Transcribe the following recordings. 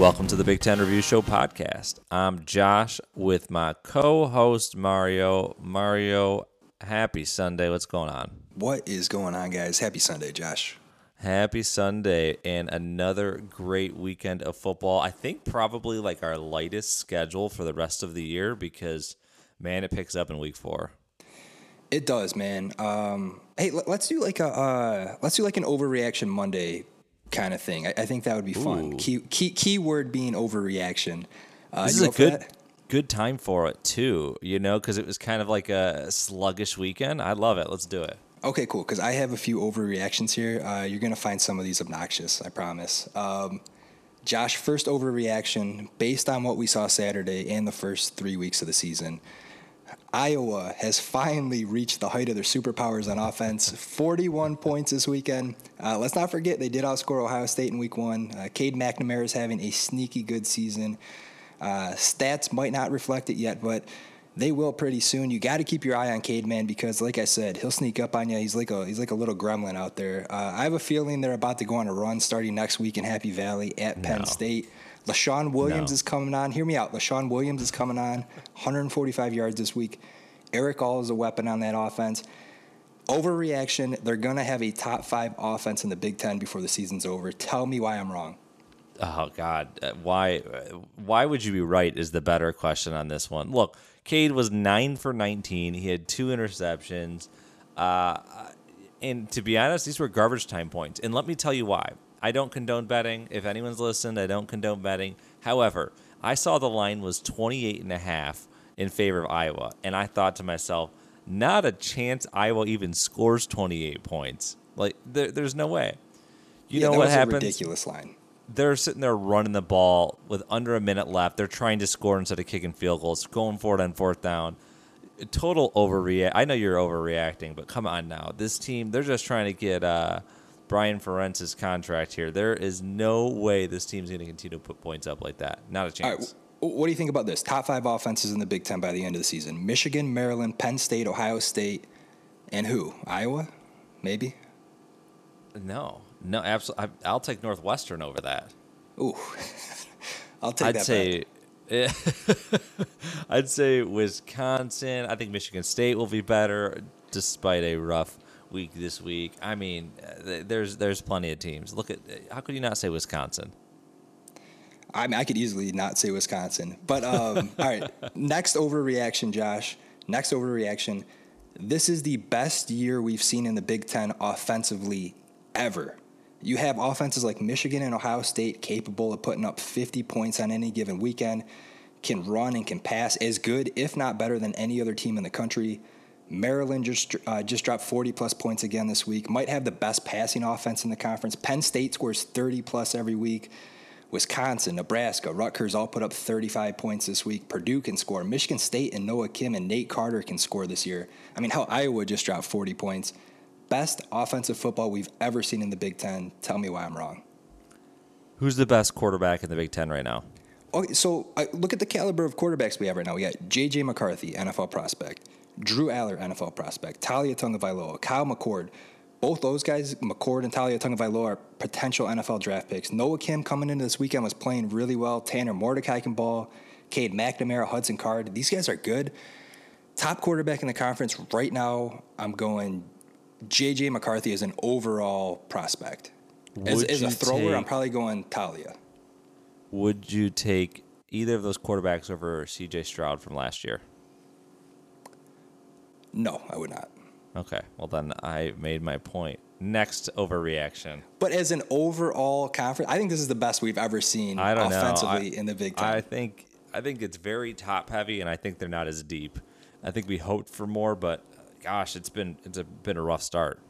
Welcome to the Big Ten Review Show podcast. I'm Josh with my co host Mario. Mario, happy Sunday. What's going on? What is going on, guys? Happy Sunday, Josh. Happy Sunday and another great weekend of football. I think probably like our lightest schedule for the rest of the year because, man, it picks up in week four. It does, man. Um, hey, let- let's do like a uh, let's do like an overreaction Monday kind of thing. I, I think that would be fun. Ooh. Key key keyword being overreaction. Uh, This is a good good time for it too, you know, because it was kind of like a sluggish weekend. I love it. Let's do it. Okay, cool. Because I have a few overreactions here. Uh, you're gonna find some of these obnoxious. I promise. Um, Josh, first overreaction based on what we saw Saturday and the first three weeks of the season. Iowa has finally reached the height of their superpowers on offense. 41 points this weekend. Uh, let's not forget they did outscore Ohio State in week one. Uh, Cade McNamara is having a sneaky good season. Uh, stats might not reflect it yet, but they will pretty soon. You got to keep your eye on Cade, man, because like I said, he'll sneak up on you. He's like a he's like a little gremlin out there. Uh, I have a feeling they're about to go on a run starting next week in Happy Valley at Penn No. State. Leshon Williams No. is coming on. Hear me out. Leshon Williams is coming on. 145 yards this week. Erick All is a weapon on that offense. Overreaction. They're going to have a top five offense in the Big Ten before the season's over. Tell me why I'm wrong. Oh God, Uh, why? uh, Why would you be right? Is the better question on this one. Look, Cade was nine for nineteen. He had two interceptions, uh, and to be honest, these were garbage time points. And let me tell you why. I don't condone betting. If anyone's listened, I don't condone betting. However, I saw the line was 28 and a half in favor of Iowa, and I thought to myself, not a chance Iowa even scores 28 points. Like there, there's no way. You Yeah, know what happens? Ridiculous line. they're sitting there running the ball with under a minute left. They're trying to score instead of kicking field goals, going for it on fourth down. Total overreact. I know you're overreacting, but come on now. This team, they're just trying to get uh, Brian Ferentz's contract here. There is no way this team's going to continue to put points up like that. Not a chance. right. What do you think about this? Top five offenses in the Big Ten by the end of the season Michigan, Maryland, Penn State, Ohio State, and who? Iowa? Maybe? No, no, absolutely. I'll take Northwestern over that. Ooh. I'll take I'd that. say. I'd say Wisconsin. I think Michigan State will be better, despite a rough week this week. I mean, uh, there's there's plenty of teams. Look at how could you not say Wisconsin? I mean, I could easily not say Wisconsin. But um, all right, next overreaction, Josh. Next overreaction. This is the best year we've seen in the Big Ten offensively ever. You have offenses like Michigan and Ohio State capable of putting up 50 points on any given weekend, can run and can pass as good, if not better, than any other team in the country. Maryland just uh, just dropped 40 plus points again this week. Might have the best passing offense in the conference. Penn State scores 30 plus every week. Wisconsin, Nebraska, Rutgers all put up 35 points this week. Purdue can score. Michigan State and Noah Kim and Nate Carter can score this year. I mean, how Iowa just dropped 40 points. Best offensive football we've ever seen in the Big Ten. Tell me why I'm wrong. Who's the best quarterback in the Big Ten right now? Okay, so uh, look at the caliber of quarterbacks we have right now. We got J.J. McCarthy, NFL prospect. Drew Allar, NFL prospect. Taulia Tagovailoa, Kyle McCord. Both those guys, McCord and Taulia Tagovailoa, are potential NFL draft picks. Noah Kim coming into this weekend was playing really well. Tanner Mordecai can ball. Cade McNamara, Hudson Card. These guys are good. Top quarterback in the conference right now, I'm going J.J. McCarthy as an overall prospect. As, as a thrower, I'm probably going Taulia. Would you take either of those quarterbacks over C.J. Stroud from last year? No, I would not. Okay, well then I made my point. Next overreaction. But as an overall conference, I think this is the best we've ever seen I don't know. offensively I- in the Big Ten. I think I think it's very top heavy, and I think they're not as deep. I think we hoped for more, but gosh, it's been it's a, been a rough start.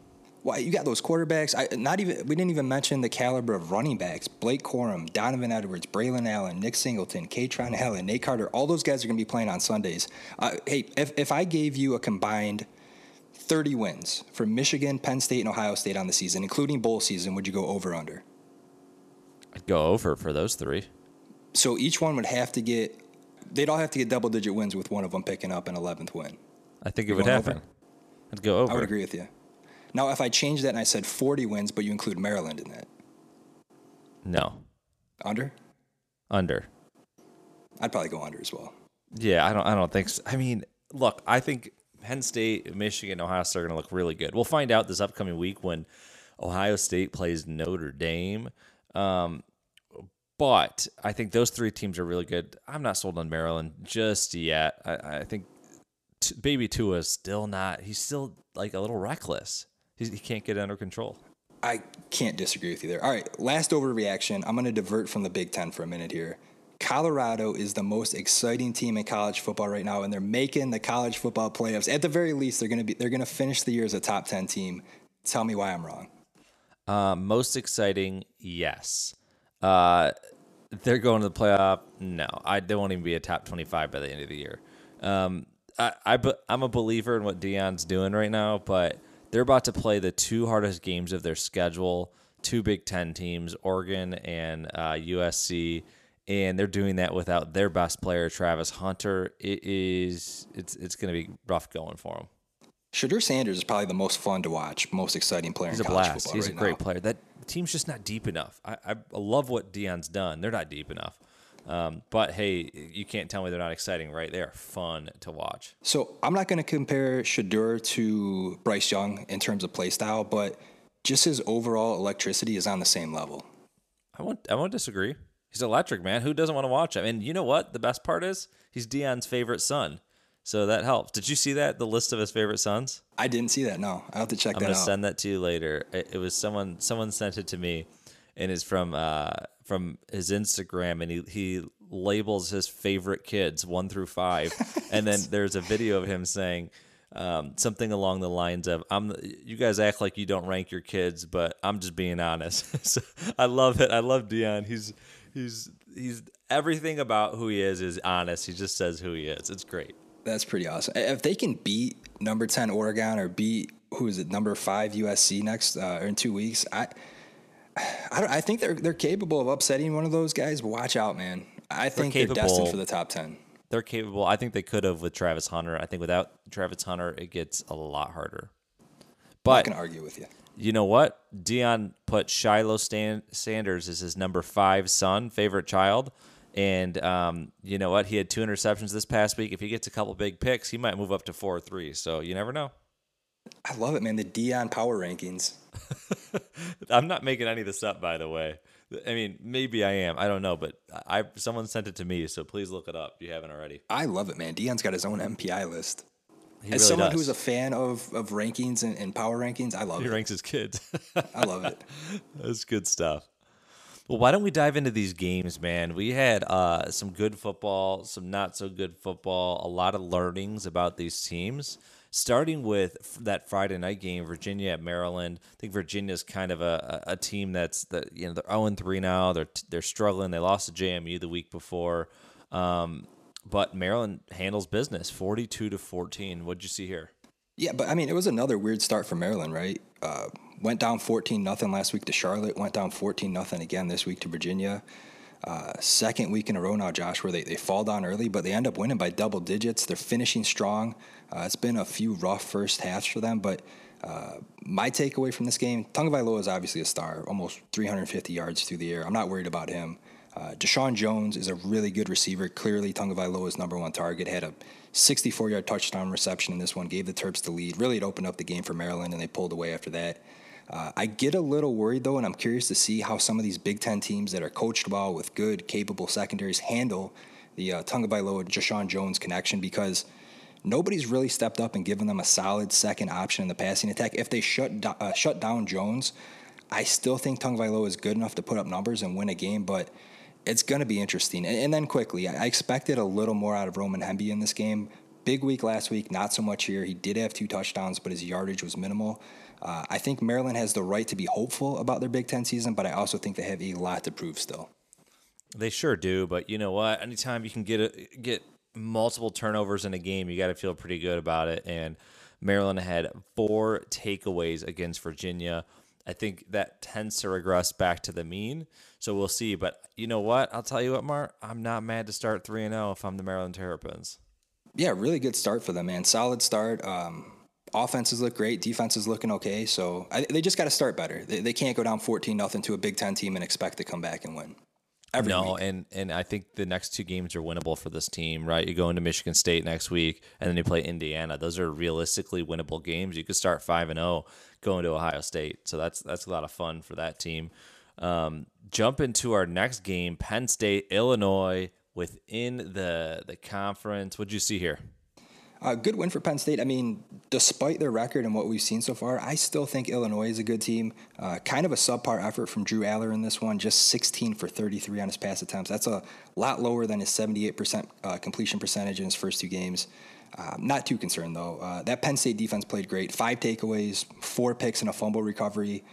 Why you got those quarterbacks? I, not even we didn't even mention the caliber of running backs: Blake Corum, Donovan Edwards, Braylon Allen, Nick Singleton, Kaytron Allen, Nate Carter. All those guys are going to be playing on Sundays. Uh, hey, if if I gave you a combined 30 wins for Michigan, Penn State, and Ohio State on the season, including bowl season, would you go over under? I'd go over for those three. So each one would have to get. They'd all have to get double digit wins with one of them picking up an 11th win. I think it You would going over? happen. I'd go over. I would agree with you. Now, if I change that and I said 40 wins, but you include Maryland in that, No, under? Under. I'd probably go under as well. Yeah, I don't. I don't think. So. I mean, look, I think Penn State, Michigan, Ohio State are going to look really good. We'll find out this upcoming week when Ohio State plays Notre Dame. Um, but I think those three teams are really good. I'm not sold on Maryland just yet. I, I think t- Baby Tua is still not. He's still like a little reckless. He can't get under control. I can't disagree with you there. All right, last overreaction. I'm going to divert from the Big Ten for a minute here. Colorado is the most exciting team in college football right now, and they're making the college football playoffs. At the very least, they're going to be they're going to finish the year as a top ten team. Tell me why I'm wrong. Uh, most exciting, yes. Uh, they're going to the playoff. No, I they won't even be a top twenty-five by the end of the year. Um, I, I I'm a believer in what Deion's doing right now, but they're about to play the two hardest games of their schedule. Two Big Ten teams, Oregon and uh, USC, and they're doing that without their best player, Travis Hunter. It is it's it's going to be rough going for them. Shedeur Sanders is probably the most fun to watch, most exciting player He's in a college blast. football He's right a great now. player. That team's just not deep enough. I, I love what Deion's done. They're not deep enough. Um, but hey, you can't tell me they're not exciting, right? They are fun to watch. So I'm not going to compare Shedeur to Bryce Young in terms of play style, but just his overall electricity is on the same level. I won't. I won't disagree. He's electric, man. Who doesn't want to watch him? And you know what? The best part is he's Deion's favorite son, so that helps. Did you see that? The list of his favorite sons. I didn't see that. No, I have to check I'm that gonna out. send that to you later. It, it was someone. Someone sent it to me, and it's from uh, from his Instagram, and he he labels his favorite kids one through five, and then there's a video of him saying. Um, something along the lines of "I'm." You guys act like you don't rank your kids, but I'm just being honest. so I love it. I love Deion. He's he's he's everything about who he is is honest. He just says who he is. It's great. That's pretty awesome. If they can beat number ten Oregon or beat who is it number five USC next uh, or in two weeks, I I, don't, I think they're they're capable of upsetting one of those guys. But watch out, man. I think they're, destined for the top ten. They're capable. I think they could have with Travis Hunter. I think without Travis Hunter, it gets a lot harder. But I can argue with you. you know what? Deion put Shiloh Stan- Sanders as his number five son, favorite child. And um, you know what? He had two interceptions this past week. If he gets a couple big picks, he might move up to four or three. So you never know. I love it, man. The Deion power rankings. I'm not making any of this up, by the way. I mean, maybe I am. I don't know, but I someone sent it to me, so please look it up if you haven't already. I love it, man. Deion's got his own MPI list. He As really someone does. who's a fan of, of rankings and, and power rankings, I love he it. He ranks his kids. I love it. That's good stuff. Well, why don't we dive into these games, man? We had uh, some good football, some not so good football, a lot of learnings about these teams. Starting with that Friday night game, Virginia at Maryland. I think Virginia's kind of a, a team that's that you know they're zero three now. They're they're struggling. They lost to JMU the week before, um, but Maryland handles business, forty two to fourteen. What'd you see here? Yeah, but I mean, it was another weird start for Maryland, right? Uh, went down 14 nothing last week to Charlotte, went down 14 nothing again this week to Virginia. Uh, second week in a row now, Josh, where they, they fall down early, but they end up winning by double digits. They're finishing strong. Uh, it's been a few rough first halves for them, but uh, my takeaway from this game, Tagovailoa is obviously a star, almost 350 yards through the air. I'm not worried about him. Uh, Jeshaun Jones is a really good receiver. Clearly, Tagovailoa's number one target. Had a 64 yard touchdown reception in this one, gave the Terps the lead. Really, it opened up the game for Maryland, and they pulled away after that. Uh, I get a little worried though, and I'm curious to see how some of these Big Ten teams that are coached well with good, capable secondaries handle the uh, Tagovailoa Jeshaun Jones connection because nobody's really stepped up and given them a solid second option in the passing attack. If they shut do- uh, shut down Jones, I still think Tagovailoa is good enough to put up numbers and win a game, but it's going to be interesting. And, and then quickly, I expected a little more out of Roman Hemby in this game. Big week last week, not so much here. He did have two touchdowns, but his yardage was minimal. Uh, I think Maryland has the right to be hopeful about their Big Ten season, but I also think they have a lot to prove still. They sure do, but you know what? Anytime you can get a, get multiple turnovers in a game, you got to feel pretty good about it. And Maryland had four takeaways against Virginia. I think that tends to regress back to the mean. So we'll see. But you know what? I'll tell you what, Mark. I'm not mad to start three and zero if I'm the Maryland Terrapins. Yeah, really good start for them, man. Solid start. Um, offenses look great. defenses looking okay. So I, they just got to start better. They, they can't go down 14 nothing to a Big Ten team and expect to come back and win. Every no, week. and and I think the next two games are winnable for this team, right? You go into Michigan State next week, and then you play Indiana. Those are realistically winnable games. You could start five and zero going to Ohio State, so that's that's a lot of fun for that team. Um, jump into our next game, Penn State, Illinois, within the the conference. What'd you see here? Uh, good win for Penn State. I mean, despite their record and what we've seen so far, I still think Illinois is a good team. Uh, kind of a subpar effort from Drew Allar in this one, just 16 for 33 on his pass attempts. That's a lot lower than his 78% uh, completion percentage in his first two games. Uh, not too concerned, though. Uh, that Penn State defense played great. Five takeaways, four picks, and a fumble recovery.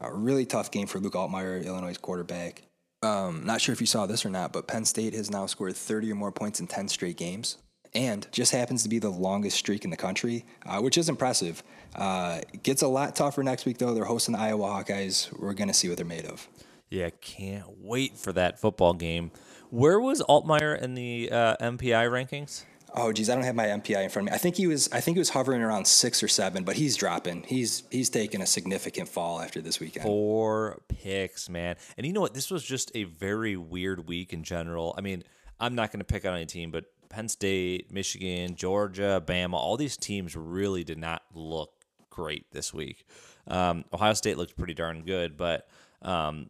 A really tough game for Luke Altmyer, Illinois' quarterback. Um, not sure if you saw this or not, but Penn State has now scored 30 or more points in 10 straight games and just happens to be the longest streak in the country, uh, which is impressive. Uh, gets a lot tougher next week, though. They're hosting the Iowa Hawkeyes. We're going to see what they're made of. Yeah, can't wait for that football game. Where was Altmyer in the uh, MPI rankings? Oh, geez, I don't have my MPI in front of me. I think he was. I think he was hovering around six or seven, but he's dropping. He's he's taking a significant fall after this weekend. Four picks, man. And you know what? This was just a very weird week in general. I mean, I'm not going to pick on any team, but Penn State, Michigan, Georgia, Bama, all these teams really did not look great this week. Um, Ohio State looked pretty darn good, but um,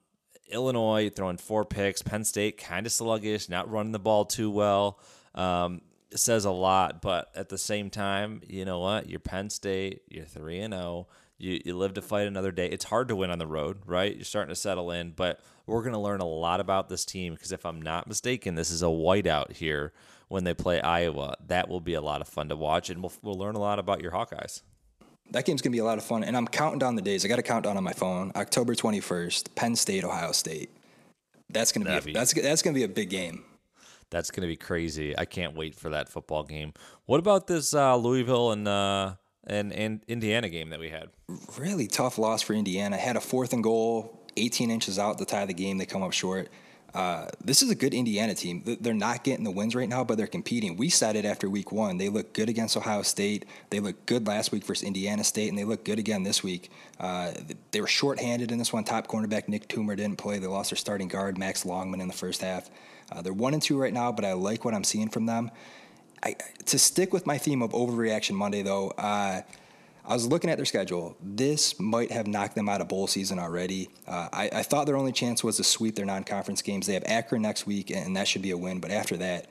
Illinois throwing four picks, Penn State kind of sluggish, not running the ball too well. Um, says a lot, but at the same time, you know what? You're Penn State, you're 3 and 0. You, you live to fight another day. It's hard to win on the road, right? You're starting to settle in, but we're going to learn a lot about this team because if I'm not mistaken, this is a whiteout here when they play Iowa. That will be a lot of fun to watch, and we'll, we'll learn a lot about your Hawkeyes. That game's gonna be a lot of fun, and I'm counting down the days. I got to countdown on my phone. October 21st, Penn State, Ohio State. That's gonna be, a, be- that's that's gonna be a big game. That's going to be crazy. I can't wait for that football game. What about this uh, Louisville and, uh, and and Indiana game that we had? Really tough loss for Indiana. Had a fourth and goal, 18 inches out to tie the game. They come up short. Uh, this is a good Indiana team. They're not getting the wins right now, but they're competing. We said it after week one. They look good against Ohio State. They look good last week versus Indiana State, and they look good again this week. Uh, they were shorthanded in this one. Top cornerback Nick Toomer didn't play. They lost their starting guard Max Longman in the first half. Uh, they're one and two right now, but I like what I'm seeing from them. I, to stick with my theme of overreaction Monday, though, uh, I was looking at their schedule. This might have knocked them out of bowl season already. Uh, I, I thought their only chance was to sweep their non-conference games. They have Akron next week, and that should be a win. But after that,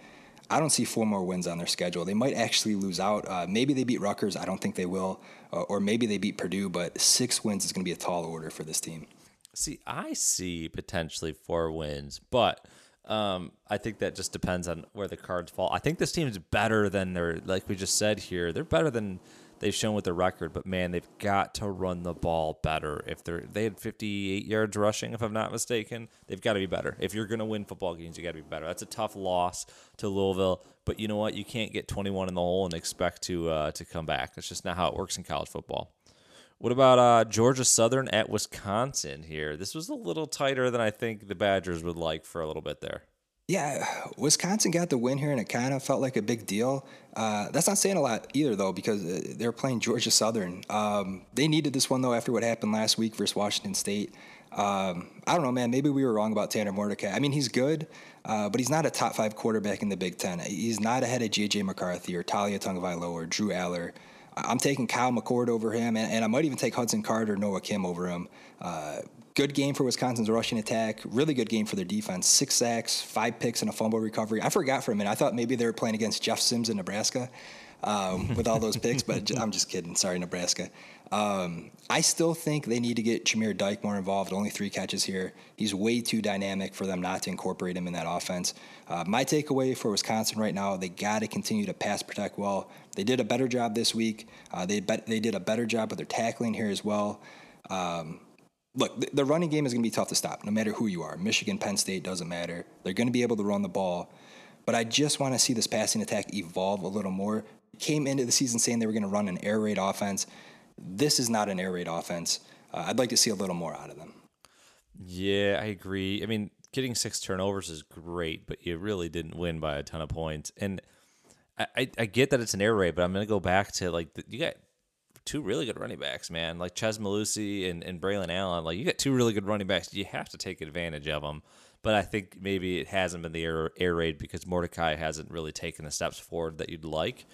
I don't see four more wins on their schedule. They might actually lose out. Uh, maybe they beat Rutgers. I don't think they will. Uh, or maybe they beat Purdue. But six wins is going to be a tall order for this team. See, I see potentially four wins, but um, I think that just depends on where the cards fall. I think this team is better than they're like we just said here. They're better than they've shown with their record, but man, they've got to run the ball better. If they're they had 58 yards rushing, if I'm not mistaken, they've got to be better. If you're to win football games, you got to be better. That's a tough loss to Louisville, but you know what? You can't get 21 in the hole and expect to uh, to come back. That's just not how it works in college football. What about uh, Georgia Southern at Wisconsin here? This was a little tighter than I think the Badgers would like for a little bit there. Yeah, Wisconsin got the win here, and it kind of felt like a big deal. Uh, that's not saying a lot either, though, because uh, they're playing Georgia Southern. Um, they needed this one though after what happened last week versus Washington State. Um, I don't know, man. Maybe we were wrong about Tanner Mordecai. I mean, he's good, uh, but he's not a top five quarterback in the Big Ten. He's not ahead of J.J. McCarthy or Taulia Tagovailoa or Drew Allar. I'm taking Kyle McCord over him, and, and I might even take Hudson Carter, Noah Kim over him. Uh, good game for Wisconsin's rushing attack. Really good game for their defense. Six sacks, five picks, and a fumble recovery. I forgot for a minute. I thought maybe they were playing against Jeff Sims in Nebraska um, with all those picks, but I'm just kidding. Sorry, Nebraska. Um, I still think they need to get Jameer Dyke more involved. Only three catches here. He's way too dynamic for them not to incorporate him in that offense. Uh, my takeaway for Wisconsin right now, they got to continue to pass protect well. They did a better job this week. Uh, they bet they did a better job with their tackling here as well. Um, look, the, the running game is going to be tough to stop, no matter who you are. Michigan, Penn State doesn't matter. They're going to be able to run the ball, but I just want to see this passing attack evolve a little more. Came into the season saying they were going to run an air raid offense. This is not an air raid offense. Uh, I'd like to see a little more out of them. Yeah, I agree. I mean, getting six turnovers is great, but you really didn't win by a ton of points. And I, I, get that it's an air raid, but I'm going to go back to like the, you got two really good running backs, man, like Chez Mellusi and, and Braylon Allen. Like you got two really good running backs. You have to take advantage of them. but I think maybe it hasn't been the air, air raid because Mordecai hasn't really taken the steps forward that you'd like.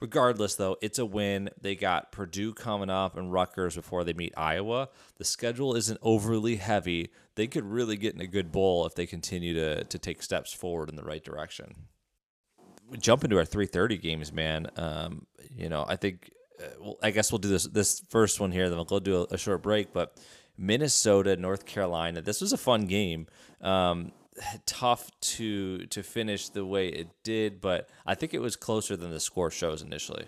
Regardless, though, it's a win. They got Purdue coming up and Rutgers before they meet Iowa. The schedule isn't overly heavy. They could really get in a good bowl if they continue to to take steps forward in the right direction. We jump into our 3:30 games, man. Um, you know, I think. Uh, well, I guess we'll do this this first one here. Then we'll go do a, a short break. But Minnesota, North Carolina. This was a fun game. Um, tough to to finish the way it did, but I think it was closer than the score shows initially.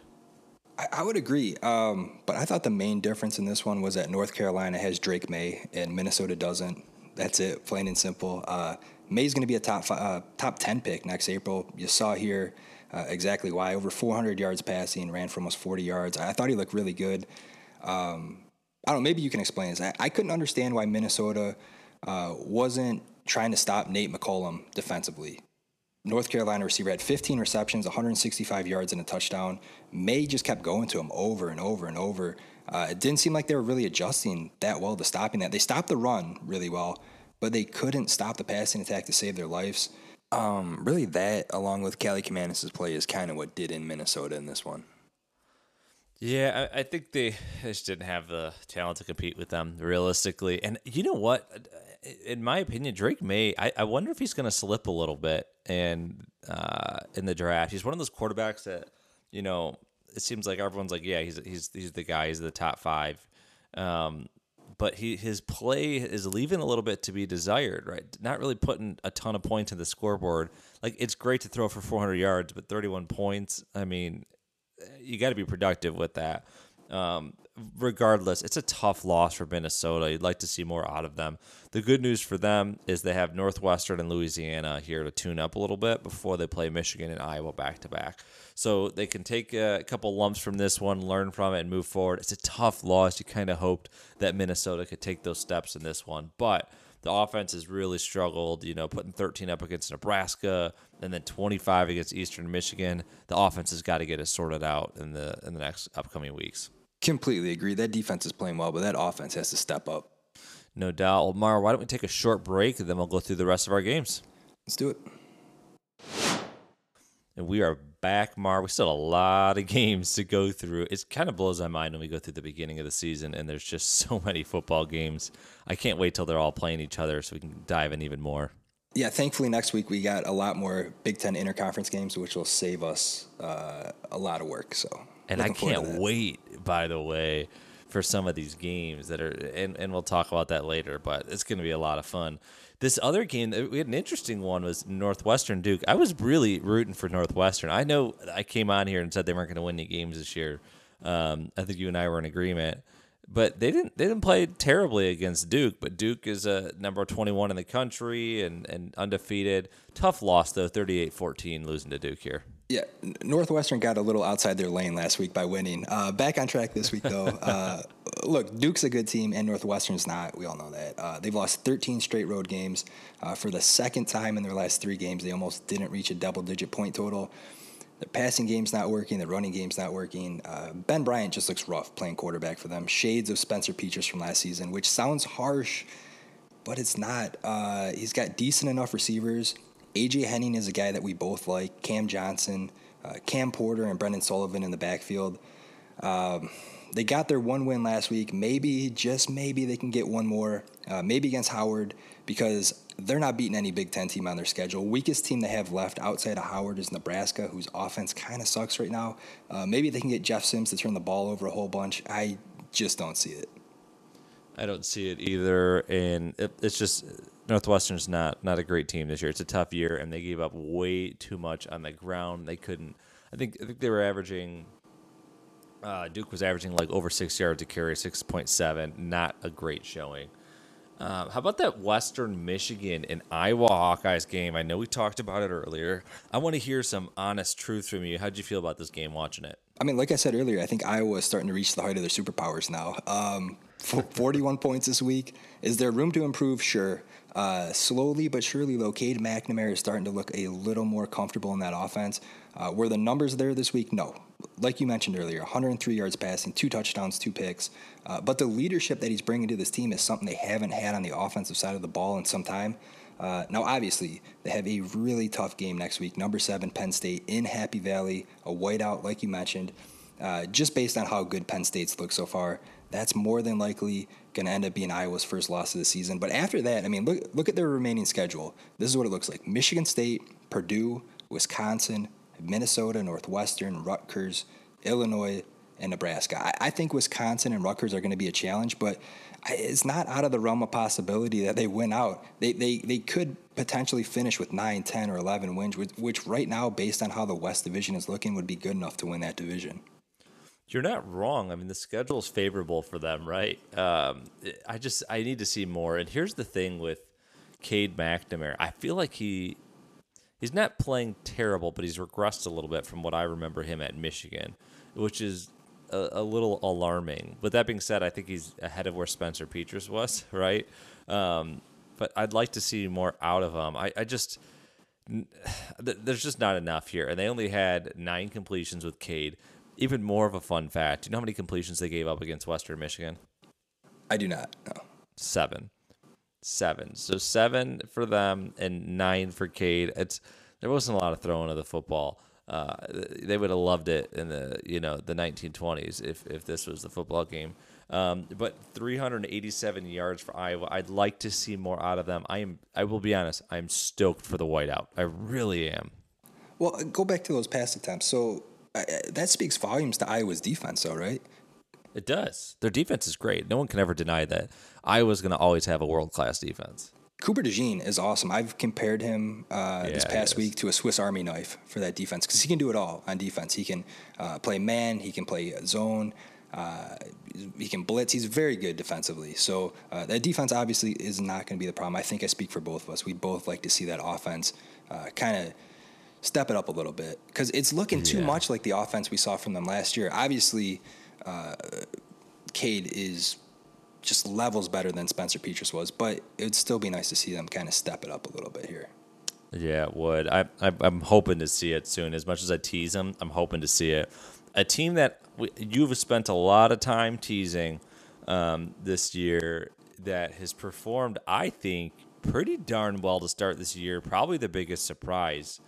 I, I would agree, um, but I thought the main difference in this one was that North Carolina has Drake Maye and Minnesota doesn't. That's it, plain and simple. Uh, Maye's going to be a top five, uh, top ten pick next April. You saw here uh, exactly why. Over 400 yards passing, ran for almost 40 yards. I thought he looked really good. Um, I don't. know, Maybe you can explain this. I, I couldn't understand why Minnesota uh, wasn't trying to stop Nate McCollum defensively. North Carolina receiver had 15 receptions, 165 yards, and a touchdown. Maye just kept going to him over and over and over. Uh, it didn't seem like they were really adjusting that well to stopping that. They stopped the run really well, but they couldn't stop the passing attack to save their lives. Um, really, that along with Cali Cumanis' play is kind of what did in Minnesota in this one. Yeah, I, I think they just didn't have the talent to compete with them realistically. And you know what? in my opinion, Drake Maye. I, I wonder if he's going to slip a little bit and uh, in the draft. He's one of those quarterbacks that you know it seems like everyone's like, yeah, he's he's he's the guy. He's the top five. Um, but he his play is leaving a little bit to be desired, right? Not really putting a ton of points in the scoreboard. Like it's great to throw for 400 yards, but 31 points. I mean, you got to be productive with that. Um, regardless, it's a tough loss for Minnesota. You'd like to see more out of them. The good news for them is they have Northwestern and Louisiana here to tune up a little bit before they play Michigan and Iowa back to back. So they can take a couple lumps from this one, learn from it, and move forward. It's a tough loss. You kind of hoped that Minnesota could take those steps in this one, but the offense has really struggled, you know, putting 13 up against Nebraska and then 25 against Eastern Michigan. The offense has got to get it sorted out in the in the next upcoming weeks. Completely agree. That defense is playing well, but that offense has to step up. No doubt. Well, Mara, why don't we take a short break and then we'll go through the rest of our games? Let's do it. And we are back, Mar. We still have a lot of games to go through. It kind of blows my mind when we go through the beginning of the season and there's just so many football games. I can't wait till they're all playing each other so we can dive in even more. Yeah, thankfully next week we got a lot more Big Ten interconference games, which will save us uh, a lot of work. So and I can't wait, by the way, for some of these games that are, and, and we'll talk about that later, but it's going to be a lot of fun. This other game, uh, we had an interesting one was Northwestern Duke. I was really rooting for Northwestern. I know I came on here and said they weren't going to win any games this year. Um, I think you and I were in agreement but they didn't they didn't play terribly against Duke. But Duke is a number 21 in the country and, and undefeated. Tough loss though, 38-14 losing to Duke here. Yeah, Northwestern got a little outside their lane last week by winning. Uh, back on track this week, though. uh, look, Duke's a good team, and Northwestern's not. We all know that. Uh, they've lost 13 straight road games. Uh, for the second time in their last three games, they almost didn't reach a double digit point total. The passing game's not working. The running game's not working. Uh, ben Bryant just looks rough playing quarterback for them. Shades of Spencer Petras from last season, which sounds harsh, but it's not. Uh, he's got decent enough receivers. AJ Henning is a guy that we both like. Cam Johnson, uh, Cam Porter, and Brendan Sullivan in the backfield. Um, they got their one win last week. Maybe, just maybe, they can get one more. Uh, maybe against Howard because they're not beating any Big Ten team on their schedule. Weakest team they have left outside of Howard is Nebraska, whose offense kind of sucks right now. Uh, maybe they can get Jeff Sims to turn the ball over a whole bunch. I just don't see it. I don't see it either, and it, it's just Northwestern's not not a great team this year. It's a tough year, and they gave up way too much on the ground. They couldn't. I think I think they were averaging. Uh, Duke was averaging like over six yards to carry, six point seven. Not a great showing. Uh, how about that Western Michigan and Iowa Hawkeyes game? I know we talked about it earlier. I want to hear some honest truth from you. How'd you feel about this game watching it? I mean, like I said earlier, I think Iowa is starting to reach the height of their superpowers now. Um, 41 points this week. Is there room to improve? Sure. Uh, slowly but surely, though, Cade McNamara is starting to look a little more comfortable in that offense. Uh, were the numbers there this week? No. Like you mentioned earlier, 103 yards passing, two touchdowns, two picks. Uh, but the leadership that he's bringing to this team is something they haven't had on the offensive side of the ball in some time. Uh, now, obviously, they have a really tough game next week. Number seven, Penn State in Happy Valley, a whiteout, like you mentioned. Uh, just based on how good Penn State's looked so far, that's more than likely going to end up being Iowa's first loss of the season. But after that, I mean, look look at their remaining schedule. This is what it looks like: Michigan State, Purdue, Wisconsin, Minnesota, Northwestern, Rutgers, Illinois, and Nebraska. I, I think Wisconsin and Rutgers are going to be a challenge, but it's not out of the realm of possibility that they win out. They, they, they could potentially finish with 9, 10, or 11 wins, which, which right now, based on how the West Division is looking, would be good enough to win that division. You're not wrong. I mean, the schedule is favorable for them, right? Um, I just I need to see more. And here's the thing with Cade McNamara. I feel like he he's not playing terrible, but he's regressed a little bit from what I remember him at Michigan, which is a, a, little alarming. With that being said, I think he's ahead of where Spencer Petras was, right? Um, but I'd like to see more out of him. I, I just there's just not enough here, and they only had nine completions with Cade. Even more of a fun fact: do you know how many completions they gave up against Western Michigan? I do not. No. Seven, seven. So seven for them and nine for Cade. It's there wasn't a lot of throwing of the football. Uh, they would have loved it in the you know the 1920s if if this was the football game. Um, but 387 yards for Iowa. I'd like to see more out of them. I am. I will be honest. I'm stoked for the whiteout. I really am. Well, go back to those pass attempts. So that speaks volumes to Iowa's defense, though, right? It does. Their defense is great. No one can ever deny that. Iowa's going to always have a world class defense. Cooper DeJean is awesome. I've compared him uh, yeah, this past week to a Swiss Army knife for that defense because he can do it all on defense. He can uh, play man, he can play zone, uh, he can blitz. He's very good defensively. So uh, that defense obviously is not going to be the problem. I think I speak for both of us. We both like to see that offense uh, kind of step it up a little bit because it's looking too yeah. much like the offense we saw from them last year. Obviously, uh, Cade is just levels better than Spencer Petras was, but it'd still be nice to see them kind of step it up a little bit here. Yeah, it would. I, I, am hoping to see it soon. As much as I tease them, I'm hoping to see it. A team that you've spent a lot of time teasing um, this year that has performed, I think, pretty darn well to start this year. Probably the biggest surprise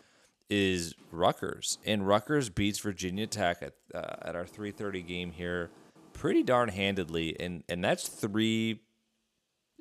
is Rutgers, and Rutgers beats Virginia Tech at uh, at our 3:30 game here pretty darn handedly, and and that's three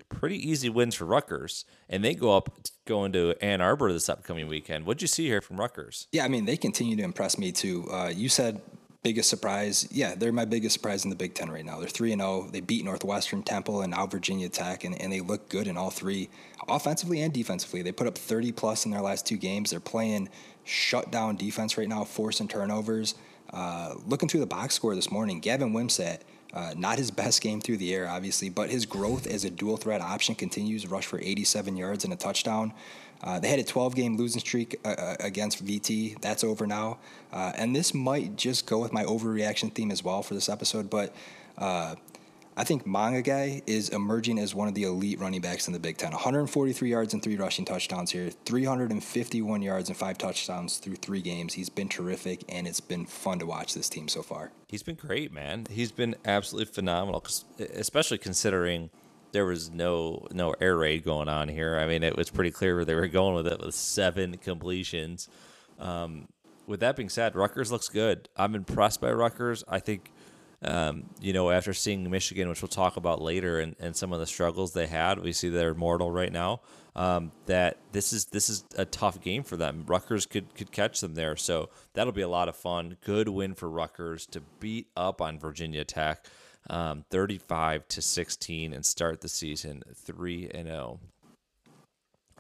pretty easy wins for Rutgers, and they go up going to Ann Arbor this upcoming weekend. What'd you see here from Rutgers? Yeah, I mean they continue to impress me too. Uh, you said biggest surprise. Yeah, they're my biggest surprise in the Big Ten right now. They're three and zero. Oh. They beat Northwestern, Temple, and now Virginia Tech, and, and they look good in all three, offensively and defensively. They put up thirty plus in their last two games. They're playing shut down defense right now, forcing turnovers. Uh, looking through the box score this morning, Gavin Wimsatt, uh, not his best game through the air, obviously, but his growth as a dual threat option continues. Rush for 87 yards and a touchdown. Uh, they had a 12 game losing streak uh, uh against VT. That's over now. Uh, and this might just go with my overreaction theme as well for this episode, but I think Monangai is emerging as one of the elite running backs in the Big Ten. 143 yards and three rushing touchdowns here, 351 yards and five touchdowns through three games. He's been terrific, and it's been fun to watch this team so far. He's been great, man. He's been absolutely phenomenal, especially considering there was no no air raid going on here. I mean, it was pretty clear where they were going with it with seven completions. Um, with that being said, Rutgers looks good. I'm impressed by Rutgers. I think um, you know, after seeing Michigan, which we'll talk about later, and, and some of the struggles they had, we see they're mortal right now. Um, that this is this is a tough game for them. Rutgers could could catch them there, so that'll be a lot of fun. Good win for Rutgers to beat up on Virginia Tech, um, thirty-five to sixteen, and start the season three and zero.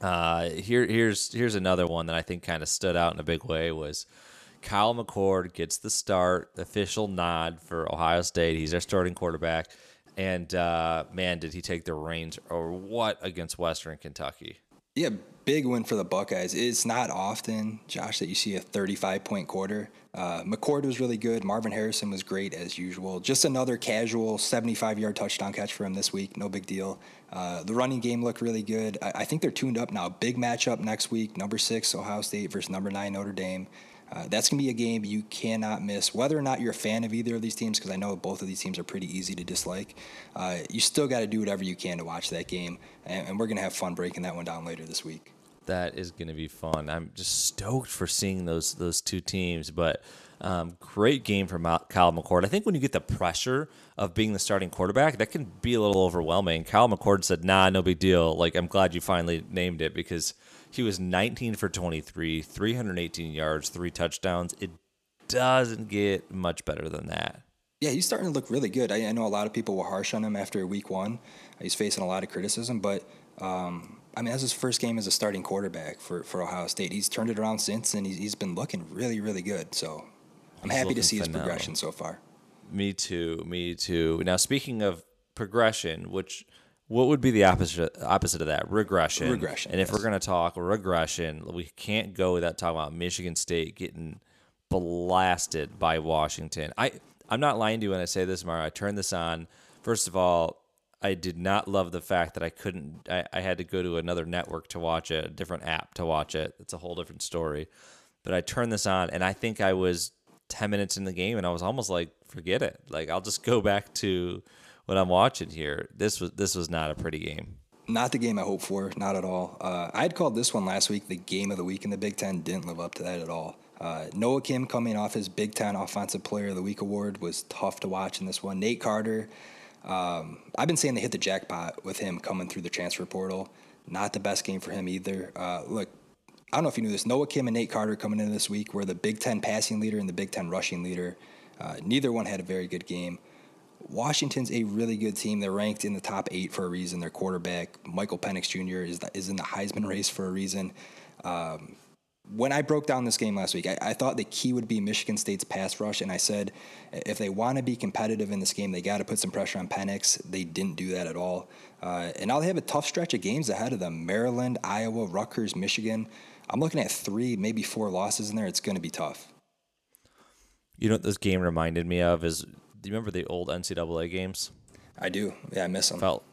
Oh. Uh, here here's here's another one that I think kind of stood out in a big way was Kyle McCord gets the start, official nod for Ohio State. He's their starting quarterback. And uh, man, did he take the reins or what against Western Kentucky? Yeah, big win for the Buckeyes. It's not often, Josh, that you see a 35 point quarter. Uh, McCord was really good. Marvin Harrison was great as usual. Just another casual 75 yard touchdown catch for him this week. No big deal. Uh, the running game looked really good. I, I, think they're tuned up now. Big matchup next week. Number six, Ohio State versus number nine, Notre Dame. Uh, that's going to be a game you cannot miss. Whether or not you're a fan of either of these teams, because I know both of these teams are pretty easy to dislike, uh, you still got to do whatever you can to watch that game. And, and we're going to have fun breaking that one down later this week. That is going to be fun. I'm just stoked for seeing those those two teams. But um, great game from Kyle McCord. I think when you get the pressure of being the starting quarterback, that can be a little overwhelming. Kyle McCord said, "Nah, no big deal. Like I'm glad you finally named it because." He was 19 for 23, 318 yards, three touchdowns. It doesn't get much better than that. Yeah, he's starting to look really good. I, I know a lot of people were harsh on him after week one. He's facing a lot of criticism, but um, I mean, that's his first game as a starting quarterback for, for Ohio State. He's turned it around since, and he's, he's been looking really, really good. So I'm he's happy to see his progression so far. Me too. Me too. Now, speaking of progression, which what would be the opposite opposite of that? Regression. Regression. And if yes. we're going to talk regression, we can't go without talking about Michigan State getting blasted by Washington. I I'm not lying to you when I say this, Mara. I turned this on. First of all, I did not love the fact that I couldn't. I, I had to go to another network to watch it, a different app to watch it. It's a whole different story. But I turned this on, and I think I was ten minutes in the game, and I was almost like, forget it. Like I'll just go back to what I'm watching here, this was this was not a pretty game. Not the game I hoped for, not at all. Uh, I had called this one last week the game of the week in the Big Ten. Didn't live up to that at all. Uh, Noah Kim coming off his Big Ten Offensive Player of the Week award was tough to watch in this one. Nate Carter, um, I've been saying they hit the jackpot with him coming through the transfer portal. Not the best game for him either. Uh, look, I don't know if you knew this. Noah Kim and Nate Carter coming in this week were the Big Ten passing leader and the Big Ten rushing leader. Uh, neither one had a very good game. Washington's a really good team. They're ranked in the top eight for a reason. Their quarterback, Michael Penix Jr., is, the, is in the Heisman race for a reason. Um, when I broke down this game last week, I, I, thought the key would be Michigan State's pass rush, and I said if they want to be competitive in this game, they got to put some pressure on Penix. They didn't do that at all, uh, and now they have a tough stretch of games ahead of them: Maryland, Iowa, Rutgers, Michigan. I'm looking at three, maybe four losses in there. It's going to be tough. You know what this game reminded me of is do you remember the old NCAA games? I do. Yeah, I miss them. Felt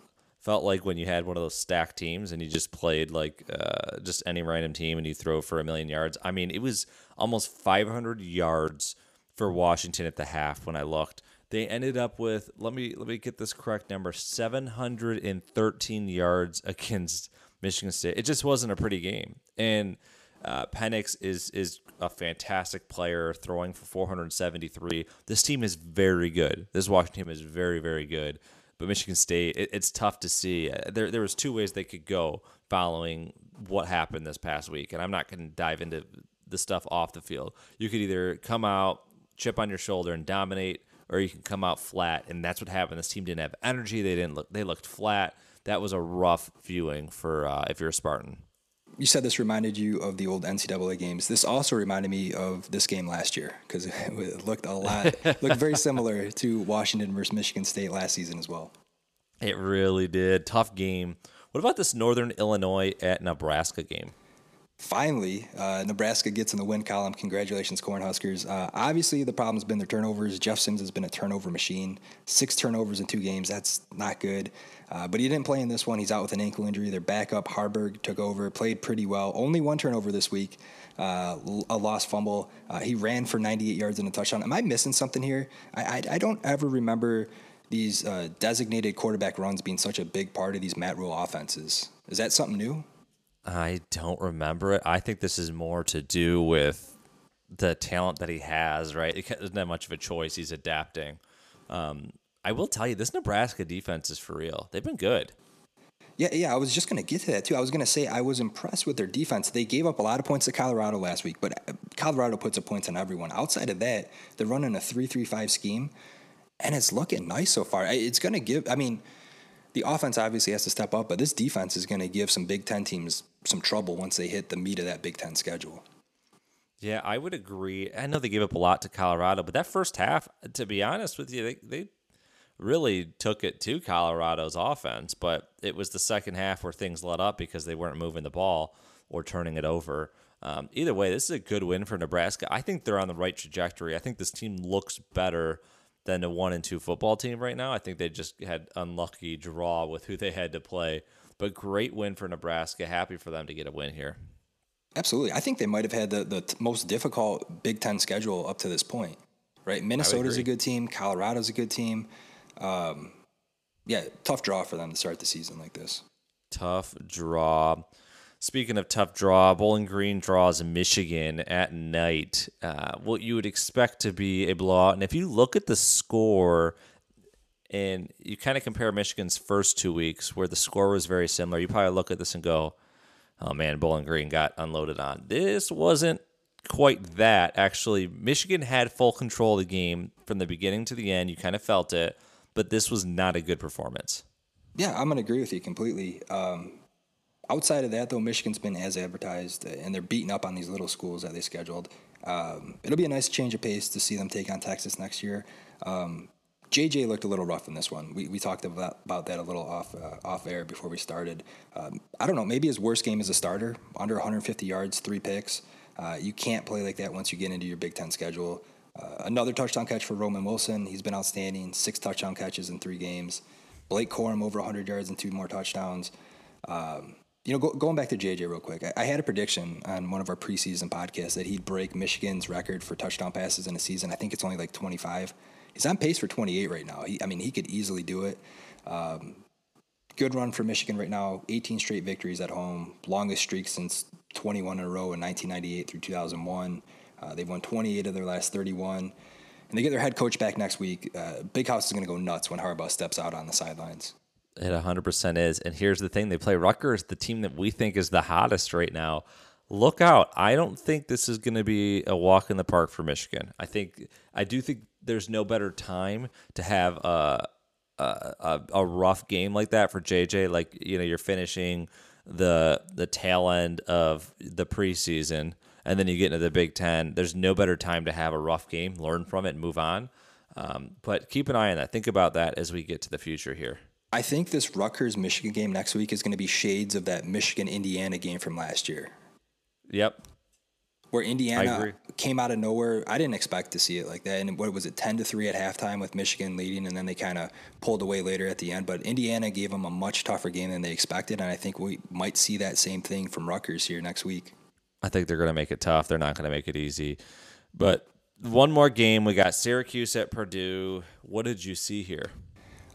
felt like when you had one of those stacked teams and you just played like uh, just any random team and you throw for a million yards. I mean, it was almost 500 yards for Washington at the half when I looked. They ended up with let me let me get this correct number 713 yards against Michigan State. It just wasn't a pretty game. And uh, Penix is is a fantastic player, throwing for 473. This team is very good. This Washington team is very very good. But Michigan State, it, it's tough to see. Uh, there there was two ways they could go following what happened this past week, and I'm not going to dive into the stuff off the field. You could either come out chip on your shoulder and dominate, or you can come out flat, and that's what happened. This team didn't have energy. They didn't look. They looked flat. That was a rough viewing for uh, if you're a Spartan you said this reminded you of the old NCAA games. This also reminded me of this game last year because it looked a lot, looked very similar to Washington versus Michigan State last season as well. It really did. Tough game. What about this Northern Illinois at Nebraska game? Finally, uh, Nebraska gets in the win column. Congratulations, Cornhuskers. Uh, obviously, the problem's been their turnovers. Jeff Sims has been a turnover machine. Six turnovers in two games. That's not good. Uh, but he didn't play in this one. He's out with an ankle injury. Their backup, Haarberg, took over, played pretty well. Only one turnover this week, uh, a lost fumble. Uh, he ran for 98 yards and a touchdown. Am I missing something here? I, I, I don't ever remember these uh, designated quarterback runs being such a big part of these Matt Rhule offenses. Is that something new? I don't remember it. I think this is more to do with the talent that he has, right? It doesn't have much of a choice. He's adapting. Um, I will tell you, this Nebraska defense is for real. They've been good. Yeah, yeah, I was just going to get to that too. I was going to say I was impressed with their defense. They gave up a lot of points to Colorado last week, but uh, Colorado puts up points on everyone. Outside of that, they're running a three-three-five scheme, and it's looking nice so far. It's going to give. I mean, the offense obviously has to step up, but this defense is going to give some Big Ten teams some trouble once they hit the meat of that Big Ten schedule. Yeah, I would agree. I know they gave up a lot to Colorado, but that first half, to be honest with you, they, they really took it to Colorado's offense, but it was the second half where things let up because they weren't moving the ball or turning it over. Um, either way, this is a good win for Nebraska. I think they're on the right trajectory. I think this team looks better than a one and two football team right now. I think they just had unlucky draw with who they had to play, but great win for Nebraska. Happy for them to get a win here. Absolutely. I think they might have had the, the t- most difficult Big Ten schedule up to this point, right? Minnesota's a good team. Colorado's a good team. Um, yeah, tough draw for them to start the season like this. Tough draw. Speaking of tough draw, Bowling Green draws Michigan at night. Uh, what you would expect to be a blowout. And if you look at the score and you kind of compare Michigan's first two weeks where the score was very similar, you probably look at this and go, oh man, Bowling Green got unloaded on. This wasn't quite that. Actually, Michigan had full control of the game from the beginning to the end. You kind of felt it, but this was not a good performance. Yeah, I'm going to agree with you completely. Um, outside of that, though, Michigan's been as advertised, and they're beating up on these little schools that they scheduled. Um, it'll be a nice change of pace to see them take on Texas next year. Um, JJ looked a little rough in this one. We, we talked about, about that a little off uh, off air before we started. Um, I don't know. Maybe his worst game as a starter, under 150 yards, three picks. Uh, you can't play like that once you get into your Big Ten schedule. Uh, another touchdown catch for Roman Wilson. He's been outstanding. Six touchdown catches in three games. Blake Corum over 100 yards and two more touchdowns. Um, you know, go, going back to JJ real quick, I, I, had a prediction on one of our preseason podcasts that he'd break Michigan's record for touchdown passes in a season. I think it's only like 25 he's on pace for 28 right now. He, I mean, he could easily do it. Um, good run for Michigan right now. 18 straight victories at home, longest streak since 21 in a row in 1998 through 2001. Uh, they've won 28 of their last 31, and they get their head coach back next week. Uh, Big House is going to go nuts when Harbaugh steps out on the sidelines. It 100% is. And here's the thing: they play Rutgers, the team that we think is the hottest right now look out. I don't think this is going to be a walk in the park for Michigan. I think I do think there's no better time to have a a, a rough game like that for JJ. Like you know, you're finishing the the tail end of the preseason, and then you get into the Big Ten. There's no better time to have a rough game, learn from it, and move on. Um, but keep an eye on that. Think about that as we get to the future here. I think this Rutgers Michigan game next week is going to be shades of that Michigan Indiana game from last year. Yep. Where Indiana came out of nowhere. I didn't expect to see it like that. And what was it, 10 to 3 at halftime with Michigan leading, and then they kind of pulled away later at the end. But Indiana gave them a much tougher game than they expected. And I think we might see that same thing from Rutgers here next week. I think they're going to make it tough. They're not going to make it easy. But one more game. We got Syracuse at Purdue. What did you see here?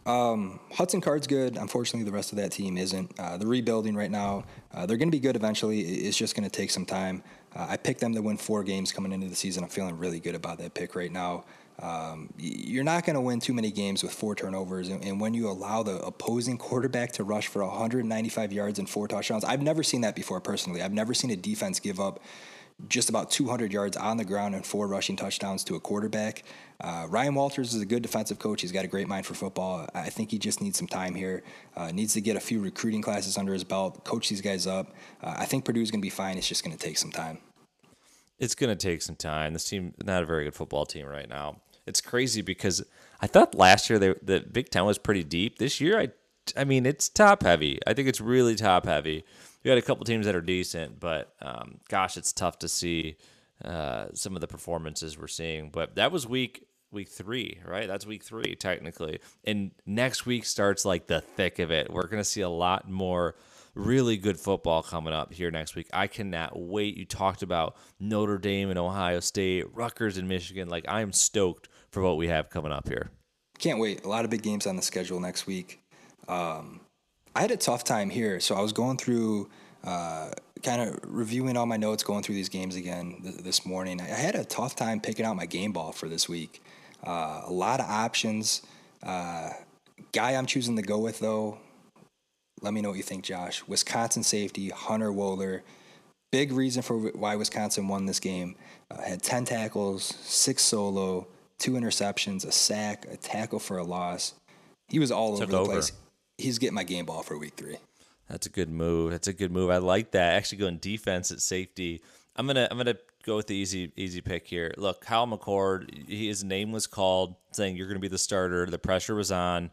Um, Hudson Card's good. Unfortunately, the rest of that team isn't. Uh, they're rebuilding right now. Uh, they're going to be good eventually. It's just going to take some time. Uh, I picked them to win four games coming into the season. I'm feeling really good about that pick right now. Um, you're not going to win too many games with four turnovers. And, and, when you allow the opposing quarterback to rush for 195 yards and four touchdowns, I've never seen that before personally. I've never seen a defense give up just about 200 yards on the ground and four rushing touchdowns to a quarterback. Uh, Ryan Walters is a good defensive coach. He's got a great mind for football. I think he just needs some time here. Uh, needs to get a few recruiting classes under his belt, coach these guys up. Uh, I think Purdue's going to be fine. It's just going to take some time. It's going to take some time. This team not a very good football team right now. It's crazy because I thought last year they, the Big Ten was pretty deep. This year, I, I mean, it's top heavy. I think it's really top heavy. We had a couple teams that are decent, but um, gosh, it's tough to see uh, some of the performances we're seeing. But that was week week three, right? That's week three technically, and next week starts like the thick of it. We're gonna see a lot more really good football coming up here next week. I cannot wait. You talked about Notre Dame and Ohio State, Rutgers and Michigan. Like I'm stoked for what we have coming up here. Can't wait. A lot of big games on the schedule next week. Um, I had a tough time here, so I was going through. Uh, kind of reviewing all my notes, going through these games again th- this morning. I had a tough time picking out my game ball for this week. Uh, a lot of options. Uh, guy I'm choosing to go with, though, let me know what you think, Josh. Wisconsin safety, Hunter Wohler. Big reason for why Wisconsin won this game. Uh, had 10 tackles, six solo, two interceptions, a sack, a tackle for a loss. He was all Took over the over. place. He's getting my game ball for week three. That's a good move. That's a good move. I like that. Actually, going defense at safety. I'm gonna I'm gonna go with the easy easy pick here. Look, Kyle McCord, his name was called, saying you're gonna be the starter. The pressure was on,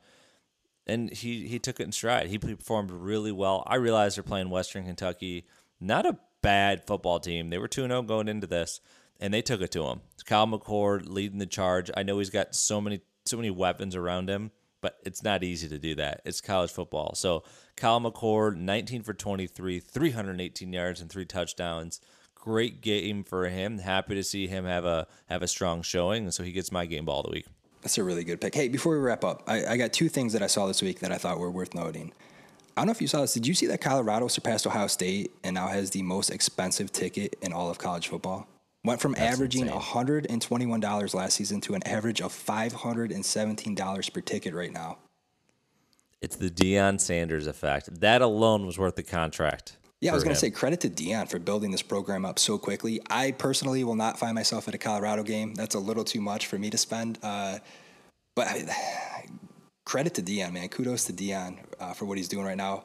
and he he took it in stride. He performed really well. I realized they're playing Western Kentucky, not a bad football team. They were two 0 going into this, and they took it to him. Kyle McCord leading the charge. I know he's got so many so many weapons around him but it's not easy to do that. It's college football. So Kyle McCord, 19 for 23, 318 yards and three touchdowns. great game for him. Happy to see him have a have a strong showing, and so he gets my game ball of the week. That's a really good pick. Hey, before we wrap up, I, I got two things that I saw this week that I thought were worth noting. I don't know if you saw this. Did you see that Colorado surpassed Ohio State and now has the most expensive ticket in all of college football? Went from That's averaging insane. $121 last season to an average of $517 per ticket right now. It's the Deion Sanders effect. That alone was worth the contract. Yeah, I was going to say credit to Deion for building this program up so quickly. I personally will not find myself at a Colorado game. That's a little too much for me to spend. Uh, but I, credit to Deion, man. Kudos to Deion uh, for what he's doing right now.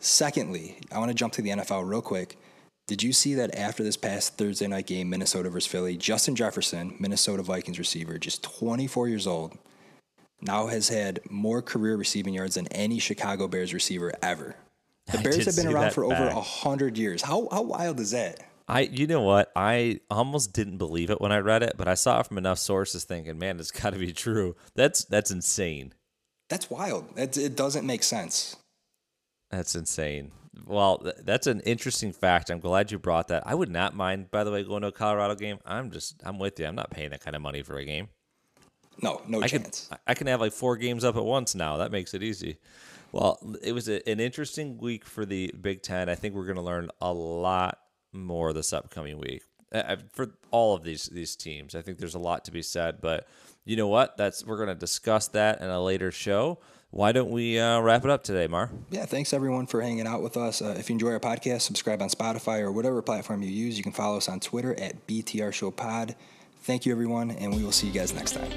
Secondly, I want to jump to the NFL real quick. Did you see that after this past Thursday night game, Minnesota versus Philly, Justin Jefferson, Minnesota Vikings receiver, just 24 years old, now has had more career receiving yards than any Chicago Bears receiver ever. The I Bears have been around for over a hundred years. How how wild is that? I, you know what? I almost didn't believe it when I read it, but I saw it from enough sources, thinking, "Man, it's got to be true." That's that's insane. That's wild. That it doesn't make sense. That's insane. Well, th- that's an interesting fact. I'm glad you brought that. I would not mind, by the way, going to a Colorado game. I'm just, I'm with you. I'm not paying that kind of money for a game. No, no I can, chance. I can have like four games up at once now. That makes it easy. Well, it was a, an interesting week for the Big Ten. I think we're going to learn a lot more this upcoming week uh, uh, for all of these these teams. I think there's a lot to be said, but you know what? That's we're going to discuss that in a later show. Why don't we uh, wrap it up today, Mar? Yeah, thanks everyone for hanging out with us. Uh, if you enjoy our podcast, subscribe on Spotify or whatever platform you use. You can follow us on Twitter at BTR Show Pod. Thank you, everyone, and we will see you guys next time.